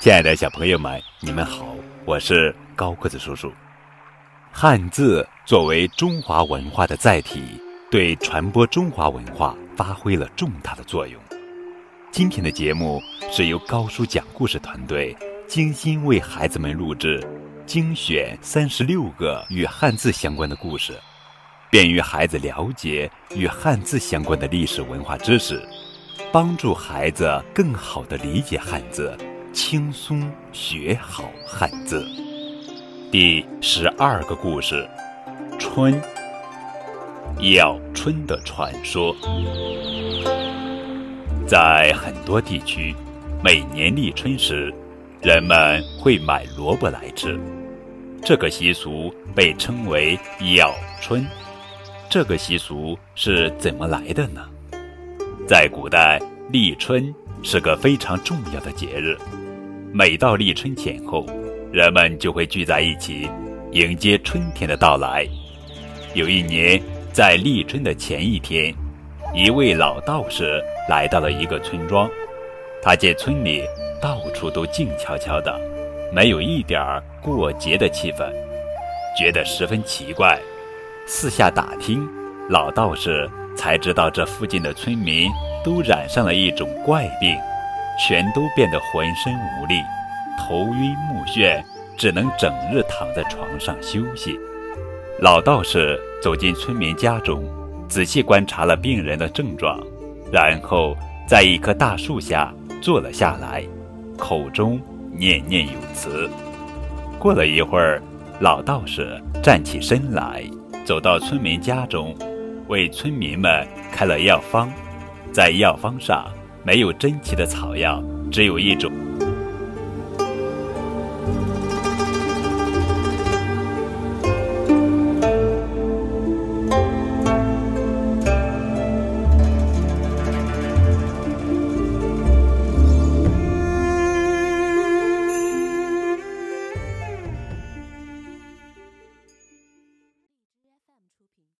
亲爱的小朋友们，你们好，我是高个子叔叔。汉字作为中华文化的载体，对传播中华文化发挥了重大的作用。今天的节目是由高叔讲故事团队精心为孩子们录制、精选三十六个与汉字相关的故事，便于孩子了解与汉字相关的历史文化知识，帮助孩子更好地理解汉字，轻松学好汉字。第十二个故事：春，咬春的传说。在很多地区，每年立春时，人们会买萝卜来吃。这个习俗被称为“咬春”。这个习俗是怎么来的呢？在古代，立春是个非常重要的节日。每到立春前后，人们就会聚在一起，迎接春天的到来。有一年，在立春的前一天，一位老道士。来到了一个村庄，他见村里到处都静悄悄的，没有一点儿过节的气氛，觉得十分奇怪。四下打听，老道士才知道这附近的村民都染上了一种怪病，全都变得浑身无力，头晕目眩，只能整日躺在床上休息。老道士走进村民家中，仔细观察了病人的症状。然后在一棵大树下坐了下来，口中念念有词。过了一会儿，老道士站起身来，走到村民家中，为村民们开了药方。在药方上没有珍奇的草药，只有一种。